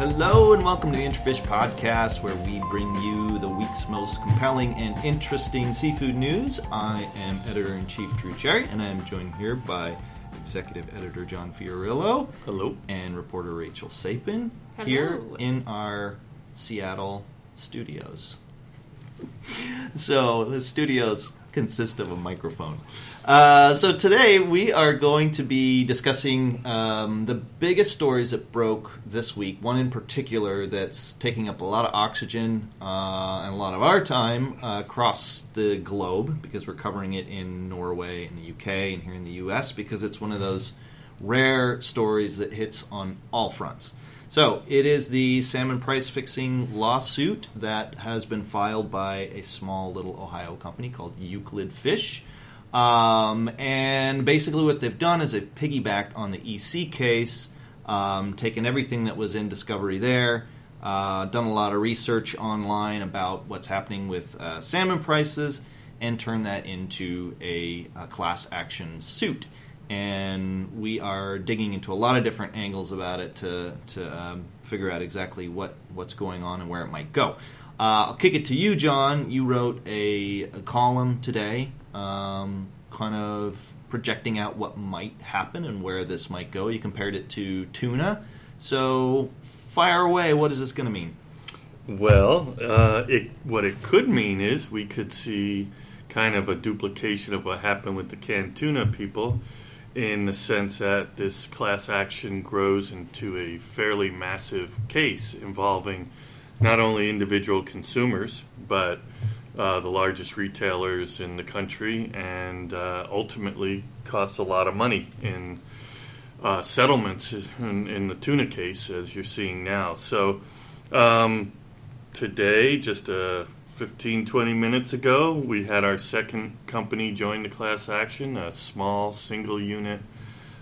Hello and welcome to the IntraFish Podcast, where we bring you the week's most compelling and interesting seafood news. I am editor in chief Drew Cherry, and I am joined here by executive editor John Fiorillo. Hello. And reporter Rachel Sapin Hello. here in our Seattle studios. so the studios consist of a microphone. Uh, so today we are going to be discussing um, the biggest stories that broke this week. One in particular that's taking up a lot of oxygen uh, and a lot of our time uh, across the globe because we're covering it in Norway and the UK and here in the US because it's one of those rare stories that hits on all fronts. So it is the salmon price fixing lawsuit that has been filed by a small little Ohio company called Euclid Fish. Um, and basically, what they've done is they've piggybacked on the EC case, um, taken everything that was in Discovery there, uh, done a lot of research online about what's happening with uh, salmon prices, and turned that into a, a class action suit and we are digging into a lot of different angles about it to to um, figure out exactly what what's going on and where it might go. Uh, I'll kick it to you, John. You wrote a, a column today, um, kind of projecting out what might happen and where this might go. You compared it to tuna, so fire away. What is this going to mean? Well, uh, it, what it could mean is we could see kind of a duplication of what happened with the canned tuna people in the sense that this class action grows into a fairly massive case involving not only individual consumers, but uh, the largest retailers in the country, and uh, ultimately costs a lot of money in uh, settlements in, in, the tuna case, as you're seeing now. So, um, today, just uh, 15, 20 minutes ago, we had our second company join the class action, a small single unit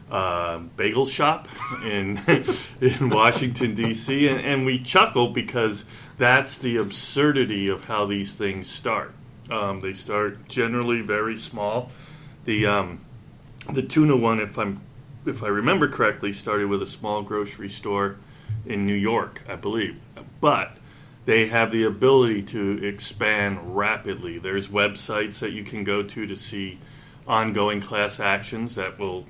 uh, bagel shop in in Washington D.C. And, and, we chuckle because that's the absurdity of how these things start. Um, they start generally very small. The um, the tuna one, if I'm if I remember correctly, started with a small grocery store in New York, I believe. But they have the ability to expand rapidly. There's websites that you can go to to see ongoing class actions that will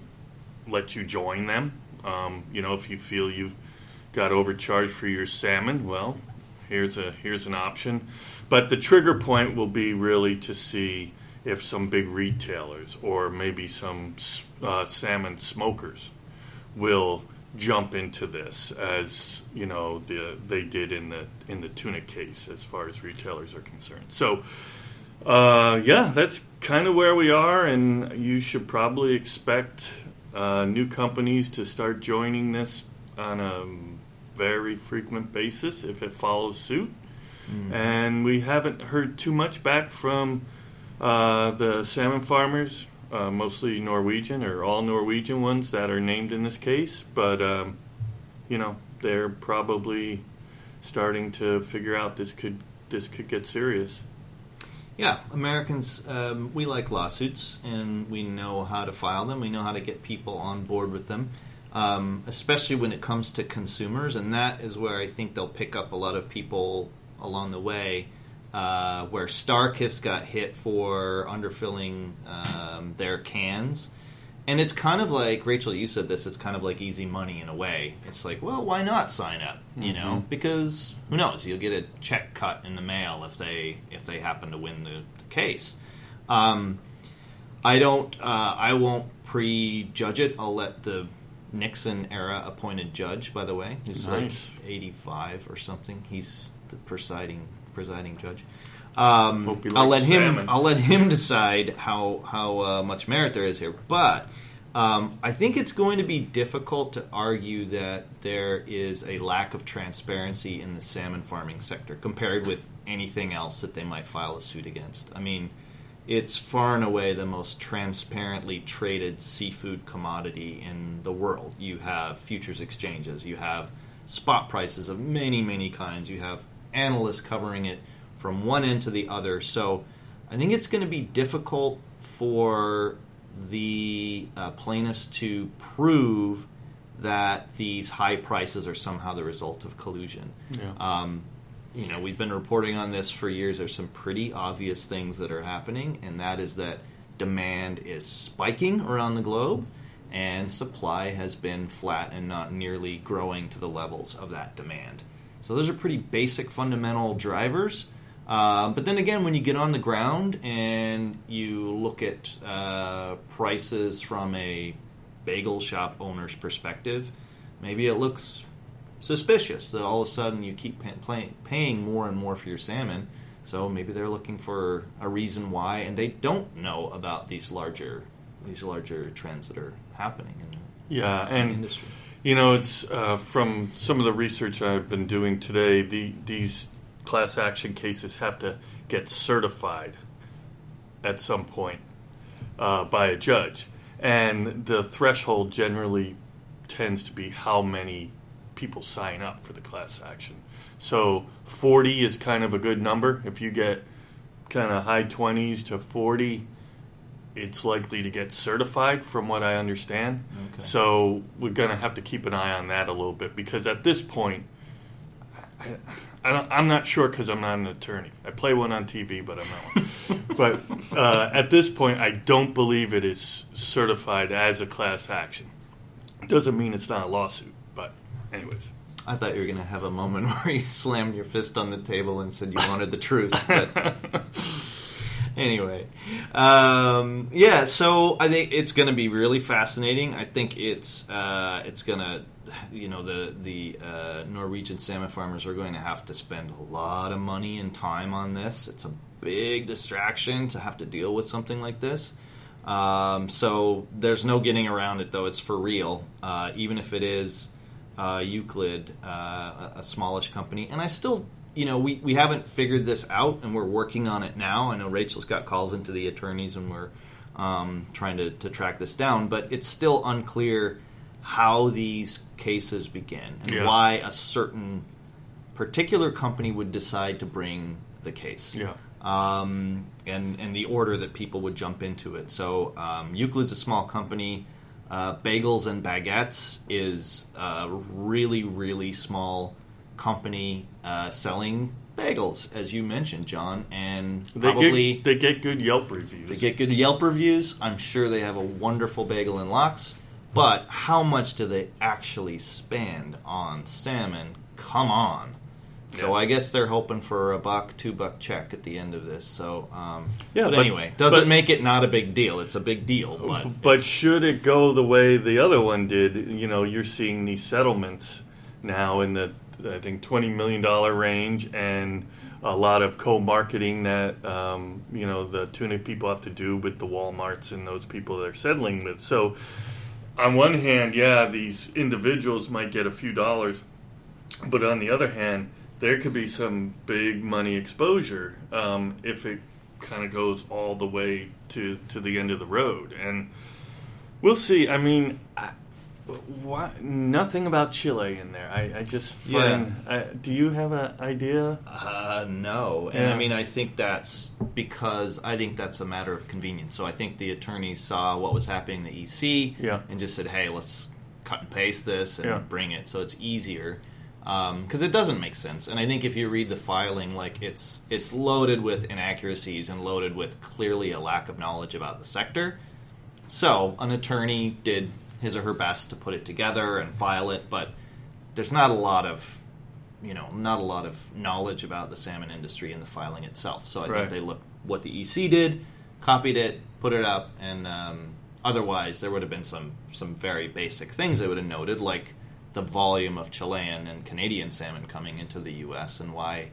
let you join them. Um, you know, if you feel you've got overcharged for your salmon, well, here's a here's an option. But the trigger point will be really to see if some big retailers or maybe some uh, salmon smokers will jump into this as you know the they did in the in the tuna case as far as retailers are concerned. So uh, yeah, that's kind of where we are, and you should probably expect uh, new companies to start joining this on a very frequent basis if it follows suit. Mm. And we haven't heard too much back from uh, the salmon farmers, uh, mostly Norwegian or all Norwegian ones that are named in this case. But, um, you know, they're probably starting to figure out this could this could get serious. Yeah, Americans, um, we like lawsuits and we know how to file them. We know how to get people on board with them, um, especially when it comes to consumers. And that is where I think they'll pick up a lot of people along the way. Uh, where Starkist got hit for underfilling um, their cans and it's kind of like Rachel, you said this. It's kind of like easy money in a way. It's like, well, why not sign up? You mm-hmm. know, because who knows? You'll get a check cut in the mail if they if they happen to win the, the case. Um, I don't. Uh, I won't prejudge it. I'll let the Nixon era appointed judge, by the way, who's nice. like eighty five or something. He's the presiding presiding judge. Um, I'll let salmon. him. I'll let him decide how how uh, much merit there is here. But um, I think it's going to be difficult to argue that there is a lack of transparency in the salmon farming sector compared with anything else that they might file a suit against. I mean, it's far and away the most transparently traded seafood commodity in the world. You have futures exchanges. You have spot prices of many many kinds. You have analysts covering it from one end to the other. So I think it's going to be difficult for the uh, plaintiffs to prove that these high prices are somehow the result of collusion. Yeah. Um, you know, we've been reporting on this for years. There's some pretty obvious things that are happening, and that is that demand is spiking around the globe, and supply has been flat and not nearly growing to the levels of that demand. So those are pretty basic fundamental drivers. Uh, but then again, when you get on the ground and you look at uh, prices from a bagel shop owner's perspective, maybe it looks suspicious that all of a sudden you keep pay- pay- paying more and more for your salmon. So maybe they're looking for a reason why, and they don't know about these larger these larger trends that are happening in the, Yeah, in the and industry. You know, it's uh, from some of the research I've been doing today. The these class action cases have to get certified at some point uh, by a judge, and the threshold generally tends to be how many people sign up for the class action. So forty is kind of a good number. If you get kind of high twenties to forty, it's likely to get certified, from what I understand. Okay. So we're going to have to keep an eye on that a little bit because at this point, I, I don't, I'm not sure because I'm not an attorney. I play one on TV, but I'm not one. but uh, at this point, I don't believe it is certified as a class action. Doesn't mean it's not a lawsuit, but anyways. I thought you were going to have a moment where you slammed your fist on the table and said you wanted the truth. But anyway, um, yeah. So I think it's going to be really fascinating. I think it's uh, it's going to, you know, the the uh, Norwegian salmon farmers are going to have to spend a lot of money and time on this. It's a big distraction to have to deal with something like this. Um, so there's no getting around it, though. It's for real, uh, even if it is uh, Euclid, uh, a, a smallish company. And I still, you know, we, we haven't figured this out, and we're working on it now. I know Rachel's got calls into the attorneys, and we're um, trying to, to track this down, but it's still unclear how these cases begin and Yeah. why a certain particular company would decide to bring the case Yeah. um, and and the order that people would jump into it. So um, Euclid's a small company. Uh, Bagels and Baguettes is a really really small company uh, selling bagels, as you mentioned, John, and They probably get, they get good Yelp reviews. they get good Yelp reviews. I'm sure they have a wonderful bagel in lox. But how much do they actually spend on salmon? Come on. So Yeah. I guess they're hoping for a buck, two buck check at the end of this. So, um, Yeah, but, but- anyway, doesn't but- make it not a big deal. It's a big deal, but But should it go the way the other one did, you know, you're seeing these settlements now in the I think twenty million dollar range, and a lot of co-marketing that um, you know the tuna people have to do with the WalMarts and those people they're settling with. So, on one hand, yeah, these individuals might get a few dollars, but on the other hand, there could be some big money exposure um, if it kind of goes all the way to to the end of the road, and we'll see. I mean, I, why, nothing about Chile in there. I, I just find. I, do you have an idea? Uh, no, and Yeah. I mean, I think that's because I think that's a matter of convenience. So I think the attorneys saw what was happening in the EC, Yeah. and just said, "Hey, let's cut and paste this and Yeah. bring it." So it's easier because it doesn't make sense. And I think if you read the filing, like it's it's loaded with inaccuracies and loaded with clearly a lack of knowledge about the sector. So an attorney did his or her best to put it together and file it, but there's not a lot of you know not a lot of knowledge about the salmon industry and the filing itself. So I Right. think they looked what the EC did, copied it, put it up, and um, otherwise there would have been some some very basic things they would have noted, like the volume of Chilean and Canadian salmon coming into the U.S. and why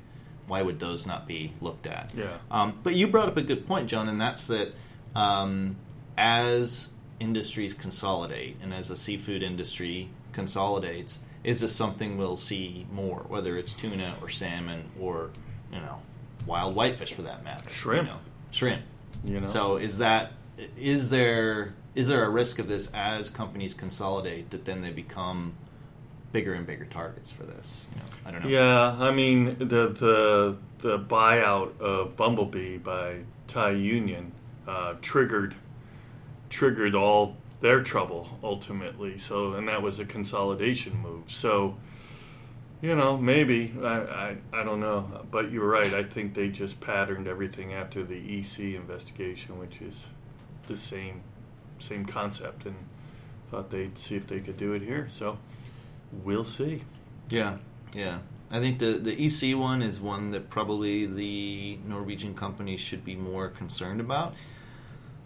why would those not be looked at? Yeah. Um, but you brought up a good point, John, and that's that um, as industries consolidate and as the seafood industry consolidates, is this something we'll see more, whether it's tuna or salmon or you know wild whitefish for that matter, Shrimp. you know, shrimp. You know. So is that is there is there a risk of this as companies consolidate that then they become bigger and bigger targets for this? You know, I don't know. Yeah, I mean the the the buyout of Bumblebee by Thai Union uh, triggered triggered all their trouble ultimately. So, and that was a consolidation move. So, you know, maybe I, I I don't know, but you're right. I think they just patterned everything after the EC investigation, which is the same same concept, and thought they'd see if they could do it here. So, we'll see. Yeah, yeah. I think the the EC one is one that probably the Norwegian companies should be more concerned about.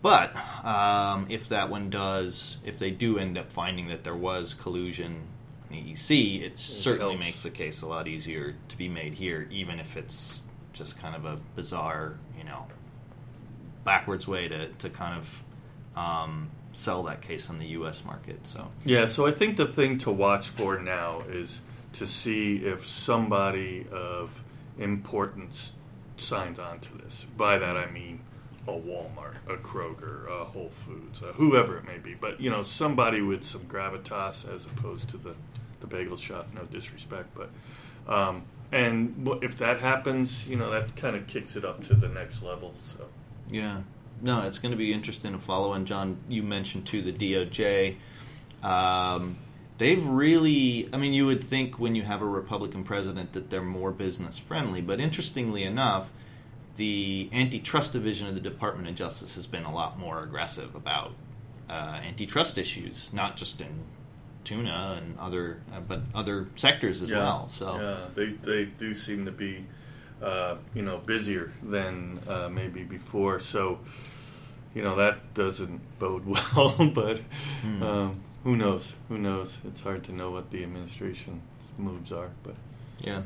But um, if that one does, if they do end up finding that there was collusion in the EC, it, certainly helps. makes the case a lot easier to be made here, even if it's just kind of a bizarre, you know, backwards way to, to kind of um, sell that case on the U.S. market. So Yeah, so I think the thing to watch for now is to see if somebody of importance signs on to this. By that I mean a Walmart, a Kroger, a Whole Foods, uh, whoever it may be. But you know, somebody with some gravitas as opposed to the the bagel shop. No disrespect, but um, and if that happens, you know, that kind of kicks it up to the next level. So Yeah. No, it's going to be interesting to follow. And John, you mentioned too the DOJ. Um, they've really, I mean, you would think when you have a Republican president that they're more business friendly, but interestingly enough, the antitrust division of the Department of Justice has been a lot more aggressive about uh, antitrust issues, not just in tuna and other, uh, but other sectors as yeah, well. So yeah, they they do seem to be, uh, you know, busier than uh, maybe before. So, you know, that doesn't bode well. but Hmm. um, who knows? Who knows? It's hard to know what the administration's moves are. But Yeah.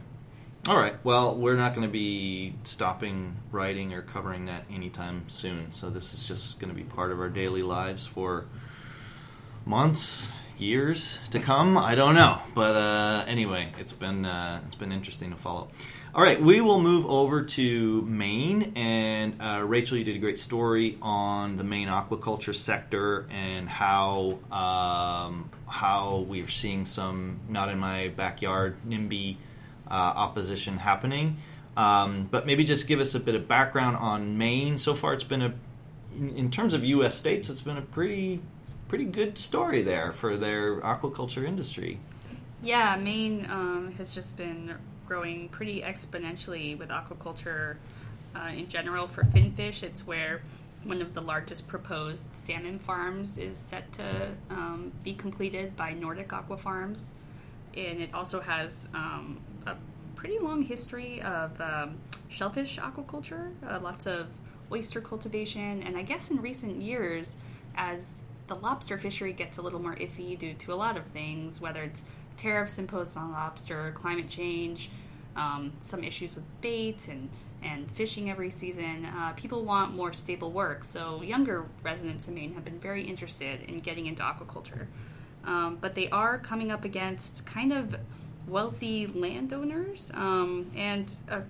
All right. Well, we're not going to be stopping writing or covering that anytime soon. So this is just going to be part of our daily lives for months, years to come. I don't know, but uh, anyway, it's been uh, it's been interesting to follow. All right, we will move over to Maine, and uh, Rachel, you did a great story on the Maine aquaculture sector and how um, how we are seeing some not in my backyard NIMBY uh, opposition happening. Um, but maybe just give us a bit of background on Maine. So far, it's been a in, terms of U.S. states, it's been a pretty pretty good story there for their aquaculture industry. Yeah, Maine um, has just been growing pretty exponentially with aquaculture uh, in general. For finfish, it's where one of the largest proposed salmon farms is set to um, be completed by Nordic Aqua Farms. And it also has um, a pretty long history of um, shellfish aquaculture, uh, lots of oyster cultivation, and I guess in recent years, as the lobster fishery gets a little more iffy due to a lot of things, whether it's tariffs imposed on lobster, climate change, um, some issues with bait and, and fishing every season. Uh, people want more stable work, so younger residents in Maine have been very interested in getting into aquaculture. Um, but they are coming up against kind of wealthy landowners um, and a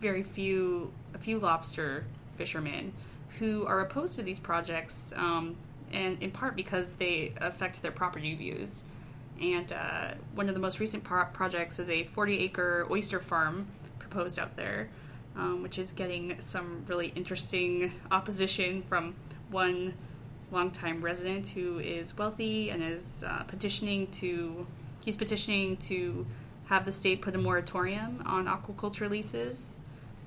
very few a few lobster fishermen who are opposed to these projects, um, and in part because they affect their property views. And uh, one of the most recent pro- projects is a 40 acre oyster farm proposed out there, um, which is getting some really interesting opposition from one longtime resident who is wealthy and is uh, petitioning to he's petitioning to have the state put a moratorium on aquaculture leases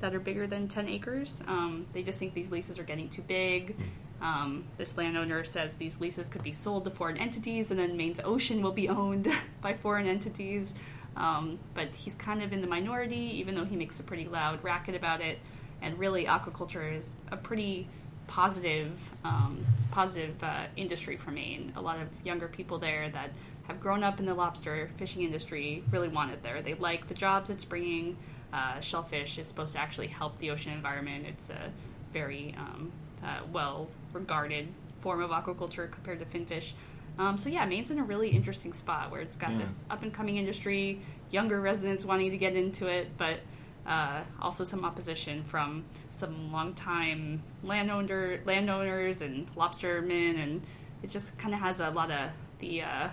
that are bigger than 10 acres. Um, they just think these leases are getting too big. Um, this landowner says these leases could be sold to foreign entities, and then Maine's ocean will be owned by foreign entities. Um, but he's kind of in the minority, even though he makes a pretty loud racket about it. And really, aquaculture is a pretty positive, um, positive uh, industry for Maine. A lot of younger people there that have grown up in the lobster fishing industry really want it there. They like the jobs it's bringing. Uh, shellfish is supposed to actually help the ocean environment. It's a very um, uh, well regarded form of aquaculture compared to finfish. Um, so yeah, Maine's in a really interesting spot where it's got Yeah. this up and coming industry, younger residents wanting to get into it, but uh, also some opposition from some longtime landowner landowners and lobstermen, and it just kind of has a lot of the uh,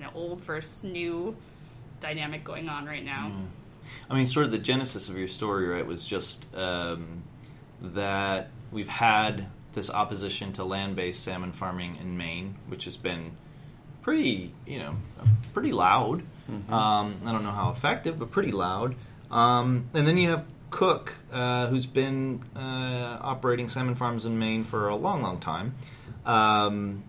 kind of old versus new dynamic going on right now. I mean, sort of the genesis of your story, right, was just um, that we've had this opposition to land-based salmon farming in Maine, which has been pretty, you know, pretty loud. Um, I don't know how effective, but pretty loud. Um, and then you have Cooke, uh, who's been uh, operating salmon farms in Maine for a long, long time, um,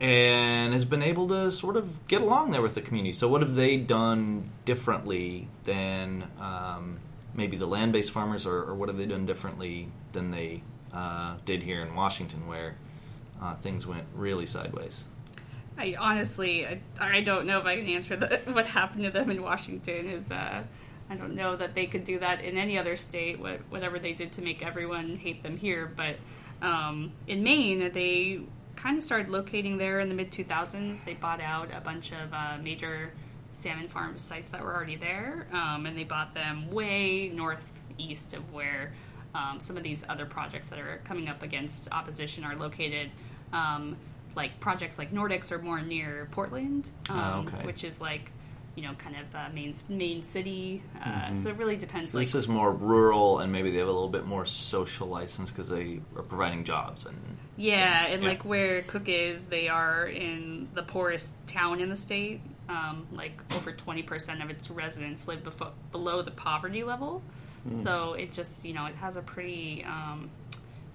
and has been able to sort of get along there with the community. So, what have they done differently than um, maybe the land-based farmers, or, or what have they done differently than they uh, did here in Washington, where uh, things went really sideways? I honestly, I, I don't know if I can answer the, what happened to them in Washington. Is uh, I don't know that they could do that in any other state. What, whatever they did to make everyone hate them here, but um, in Maine, they kind of started locating there in the mid 2000s. They bought out a bunch of uh, major salmon farm sites that were already there, um, and they bought them way northeast of where um, some of these other projects that are coming up against opposition are located. Um, like projects like Nordics are more near Portland, um, Oh, okay. which is like you know kind of uh, main main city. Uh, So it really depends. So like this is more rural, and maybe they have a little bit more social license because they are providing jobs. And Yeah, things. and like where Cooke is, they are in the poorest town in the state. Um, like over twenty percent of its residents live befo- below the poverty level. So it just you know it has a pretty um,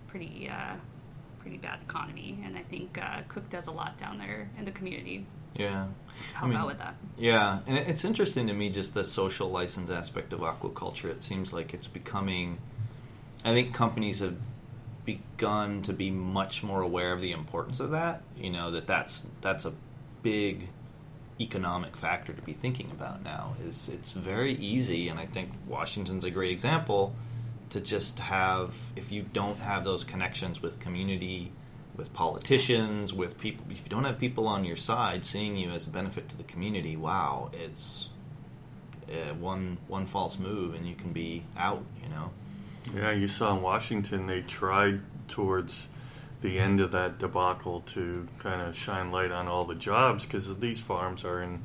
pretty uh, pretty bad economy, and I think uh, Cooke does a lot down there in the community yeah, to help mean- out with that. yeah, and it's interesting to me just the social license aspect of aquaculture. It seems like it's becoming. I think companies have begun to be much more aware of the importance of that. You know that that's that's a big economic factor to be thinking about now. Is it's very easy, and I think Washington's a great example to just have if you don't have those connections with community with politicians with people if you don't have people on your side seeing you as a benefit to the community wow it's uh, one one false move and you can be out you know? Yeah, you saw in Washington they tried towards the end of that debacle to kind of shine light on all the jobs because these farms are in,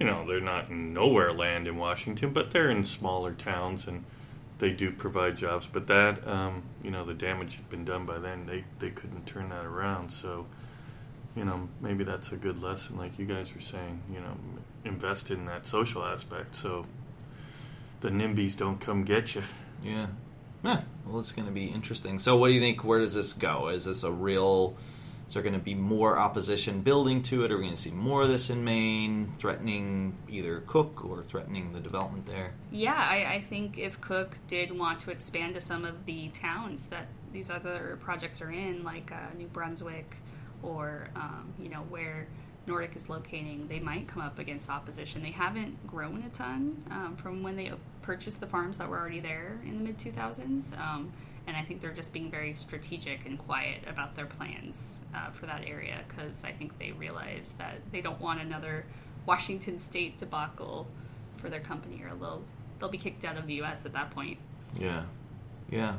you know, they're not in nowhere land in Washington, but they're in smaller towns and they do provide jobs. But that, um, you know, the damage had been done by then. They they couldn't turn that around. So, you know, maybe that's a good lesson, like you guys were saying. You know, invest in that social aspect so the NIMBYs don't come get you. yeah yeah well it's going to be interesting so what do you think where does this go is this a real is there going to be more opposition building to it are we going to see more of this in maine threatening either Cooke or threatening the development there Yeah, I, I think if Cooke did want to expand to some of the towns that these other projects are in, like uh, New Brunswick or um, you know where Nordic is locating, they might come up against opposition. They haven't grown a ton um, from when they purchased the farms that were already there in the mid 2000s. Um, and I think they're just being very strategic and quiet about their plans uh, for that area because I think they realize that they don't want another Washington State debacle for their company, or they'll they'll be kicked out of the U.S. at that point. yeah yeah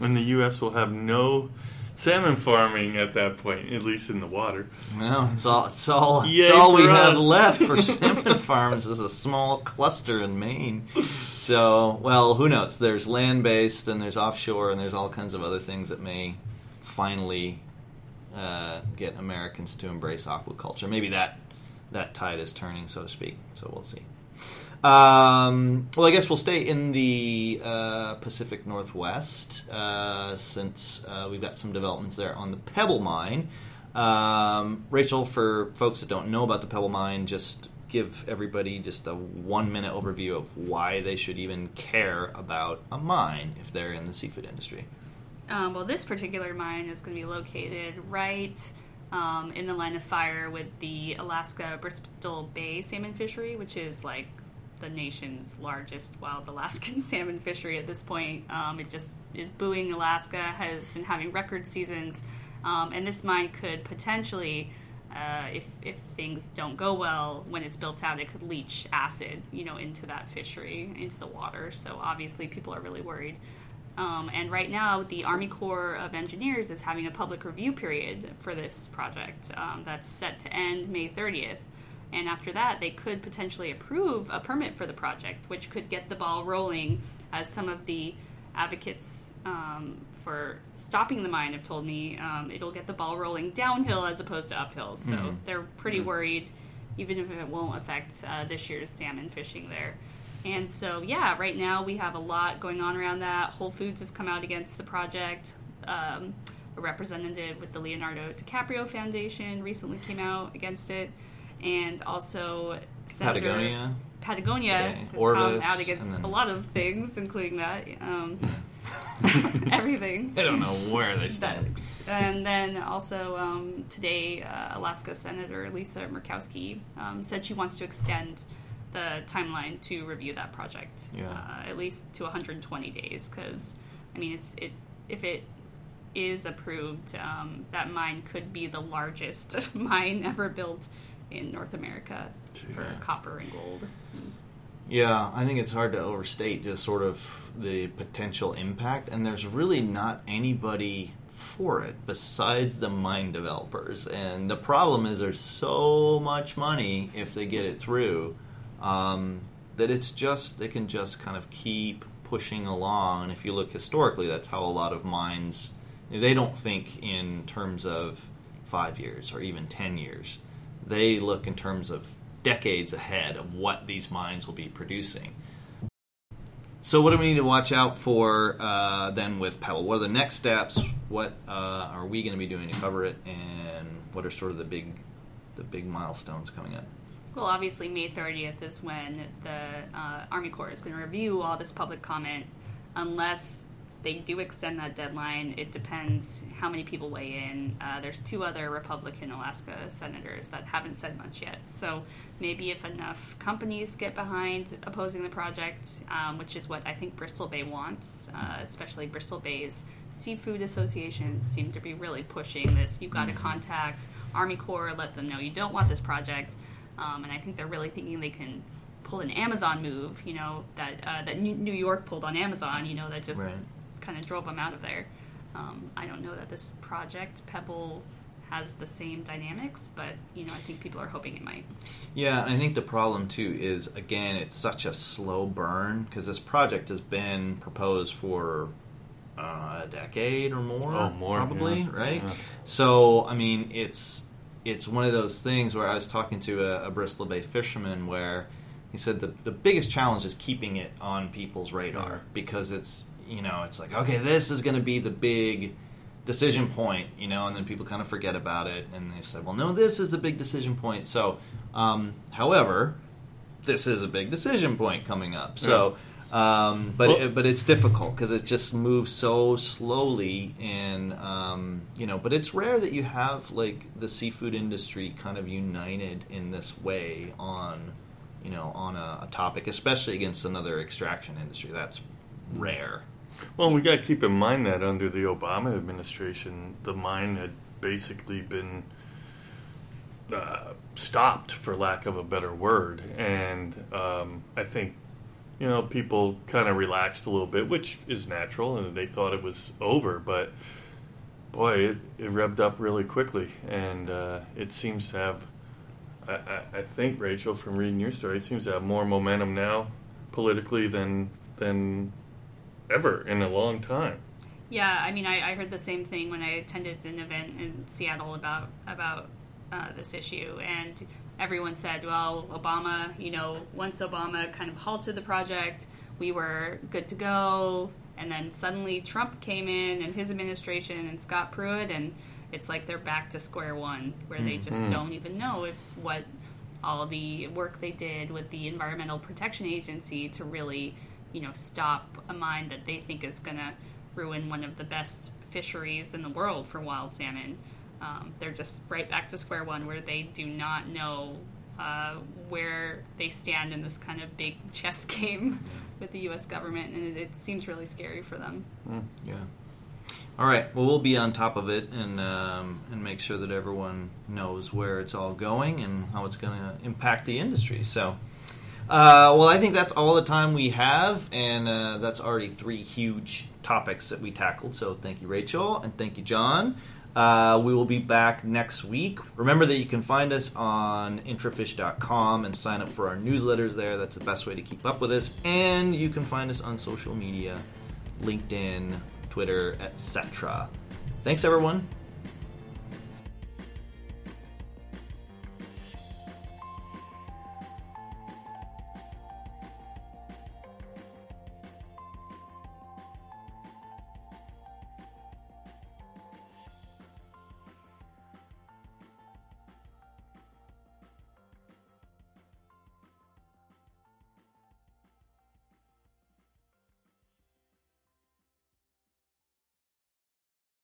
And the U.S. will have no salmon farming at that point, at least in the water. No, it's all it's all, it's all we for have left for salmon farms is a small cluster in Maine. So, well, who knows? There's land based and there's offshore and there's all kinds of other things that may finally uh, get Americans to embrace aquaculture. Maybe that that tide is turning, so to speak. So we'll see. Um, well, I guess we'll stay in the uh, Pacific Northwest uh, since uh, we've got some developments there on the Pebble Mine. Um, Rachel, for folks that don't know about the Pebble Mine, just give everybody just a one minute overview of why they should even care about a mine if they're in the seafood industry. Um, well, this particular mine is going to be located right um, in the line of fire with the Alaska Bristol Bay salmon fishery, which is like the nation's largest wild Alaskan salmon fishery at this point. Um, it just is booming. Alaska has been having record seasons, um, and this mine could potentially. Uh, if, if things don't go well when it's built out, it could leach acid, you know, into that fishery, into the water. So obviously, people are really worried. Um, and right now, the Army Corps of Engineers is having a public review period for this project um, that's set to end May 30th. And after that, they could potentially approve a permit for the project, which could get the ball rolling as some of the advocates um, for stopping the mine have told me um, it'll get the ball rolling downhill as opposed to uphill. So Mhm. they're pretty worried, even if it won't affect uh, this year's salmon fishing there. And so, yeah, right now we have a lot going on around that. Whole Foods has come out against the project. Um, a representative with the Leonardo DiCaprio Foundation recently came out against it. And also, Senator Patagonia. Patagonia Today. has Orvis, come out against then- a lot of things, including that. Um, everything. I don't know where they That, stand. and then also um, today, uh, Alaska Senator Lisa Murkowski um, said she wants to extend the timeline to review that project, Yeah. uh, at least to 120 days. Because I mean, it's it if it is approved, um, that mine could be the largest mine ever built in North America for copper and gold. Yeah, I think it's hard to overstate just sort of the potential impact, and there's really not anybody for it besides the mine developers. And the problem is there's so much money if they get it through um, that it's just they can just kind of keep pushing along. And if you look historically, that's how a lot of mines they don't think in terms of five years or even ten years. They look in terms of decades ahead of what these mines will be producing. So, what do we need to watch out for uh, then with Pebble? What are the next steps? What uh, are we going to be doing to cover it, and what are sort of the big, the big milestones coming up? Well, obviously, May 30th is when the uh, Army Corps is going to review all this public comment. Unless they do extend that deadline, it depends how many people weigh in. Uh, there's two other Republican Alaska senators that haven't said much yet. So maybe if enough companies get behind opposing the project, um, which is what I think Bristol Bay wants, uh, especially Bristol Bay's seafood associations seem to be really pushing this. You've got to contact Army Corps, let them know you don't want this project. Um, and I think they're really thinking they can pull an Amazon move, you know, that uh, that New New York pulled on Amazon, you know, that just Right. Kind of drove them out of there. Um, I don't know that this project Pebble has the same dynamics, but you know, I think people are hoping it might. Yeah, and I think the problem too is again, it's such a slow burn because this project has been proposed for uh, a decade or more. Oh, more, probably yeah. right. Yeah. So I mean, it's it's one of those things where I was talking to a, a Bristol Bay fisherman where he said the the biggest challenge is keeping it on people's radar Yeah. because it's you know it's like okay, this is going to be the big decision point, you know, and then people kind of forget about it, and they said, well, no, this is the big decision point. So, um, however, this is a big decision point coming up. So, um, but Well- it, but it's difficult because it just moves so slowly, and um, you know. But it's rare that you have like the seafood industry kind of united in this way on, you know, on a, a topic, especially against another extraction industry. That's rare. Well, we got to keep in mind that under the Obama administration, the mine had basically been uh, stopped, for lack of a better word. And um, I think, you know, people kind of relaxed a little bit, which is natural, and they thought it was over. But boy, it, it revved up really quickly, and uh, it seems to have. I, I, I think Rachel, from reading your story, it seems to have more momentum now politically than than ever in a long time. Yeah, I mean, I, I heard the same thing when I attended an event in Seattle about about uh, this issue, and everyone said, "Well, Obama, you know, once Obama kind of halted the project, we were good to go." And then suddenly Trump came in and his administration and Scott Pruitt, and it's like they're back to square one, where they just Mhm. don't even know if, what all the work they did with the Environmental Protection Agency to really, you know, stop a mine that they think is going to ruin one of the best fisheries in the world for wild salmon. Um, they're just right back to square one where they do not know uh, where they stand in this kind of big chess game with the U.S. government, and it, it seems really scary for them. Yeah. All right. Well, we'll be on top of it and um, and make sure that everyone knows where it's all going and how it's going to impact the industry. So, uh, well, I think that's all the time we have, and uh, that's already three huge topics that we tackled. So, thank you, Rachel, and thank you, John. Uh, we will be back next week. Remember that you can find us on intrafish.com and sign up for our newsletters there. That's the best way to keep up with us. And you can find us on social media LinkedIn, Twitter, etc. Thanks, everyone.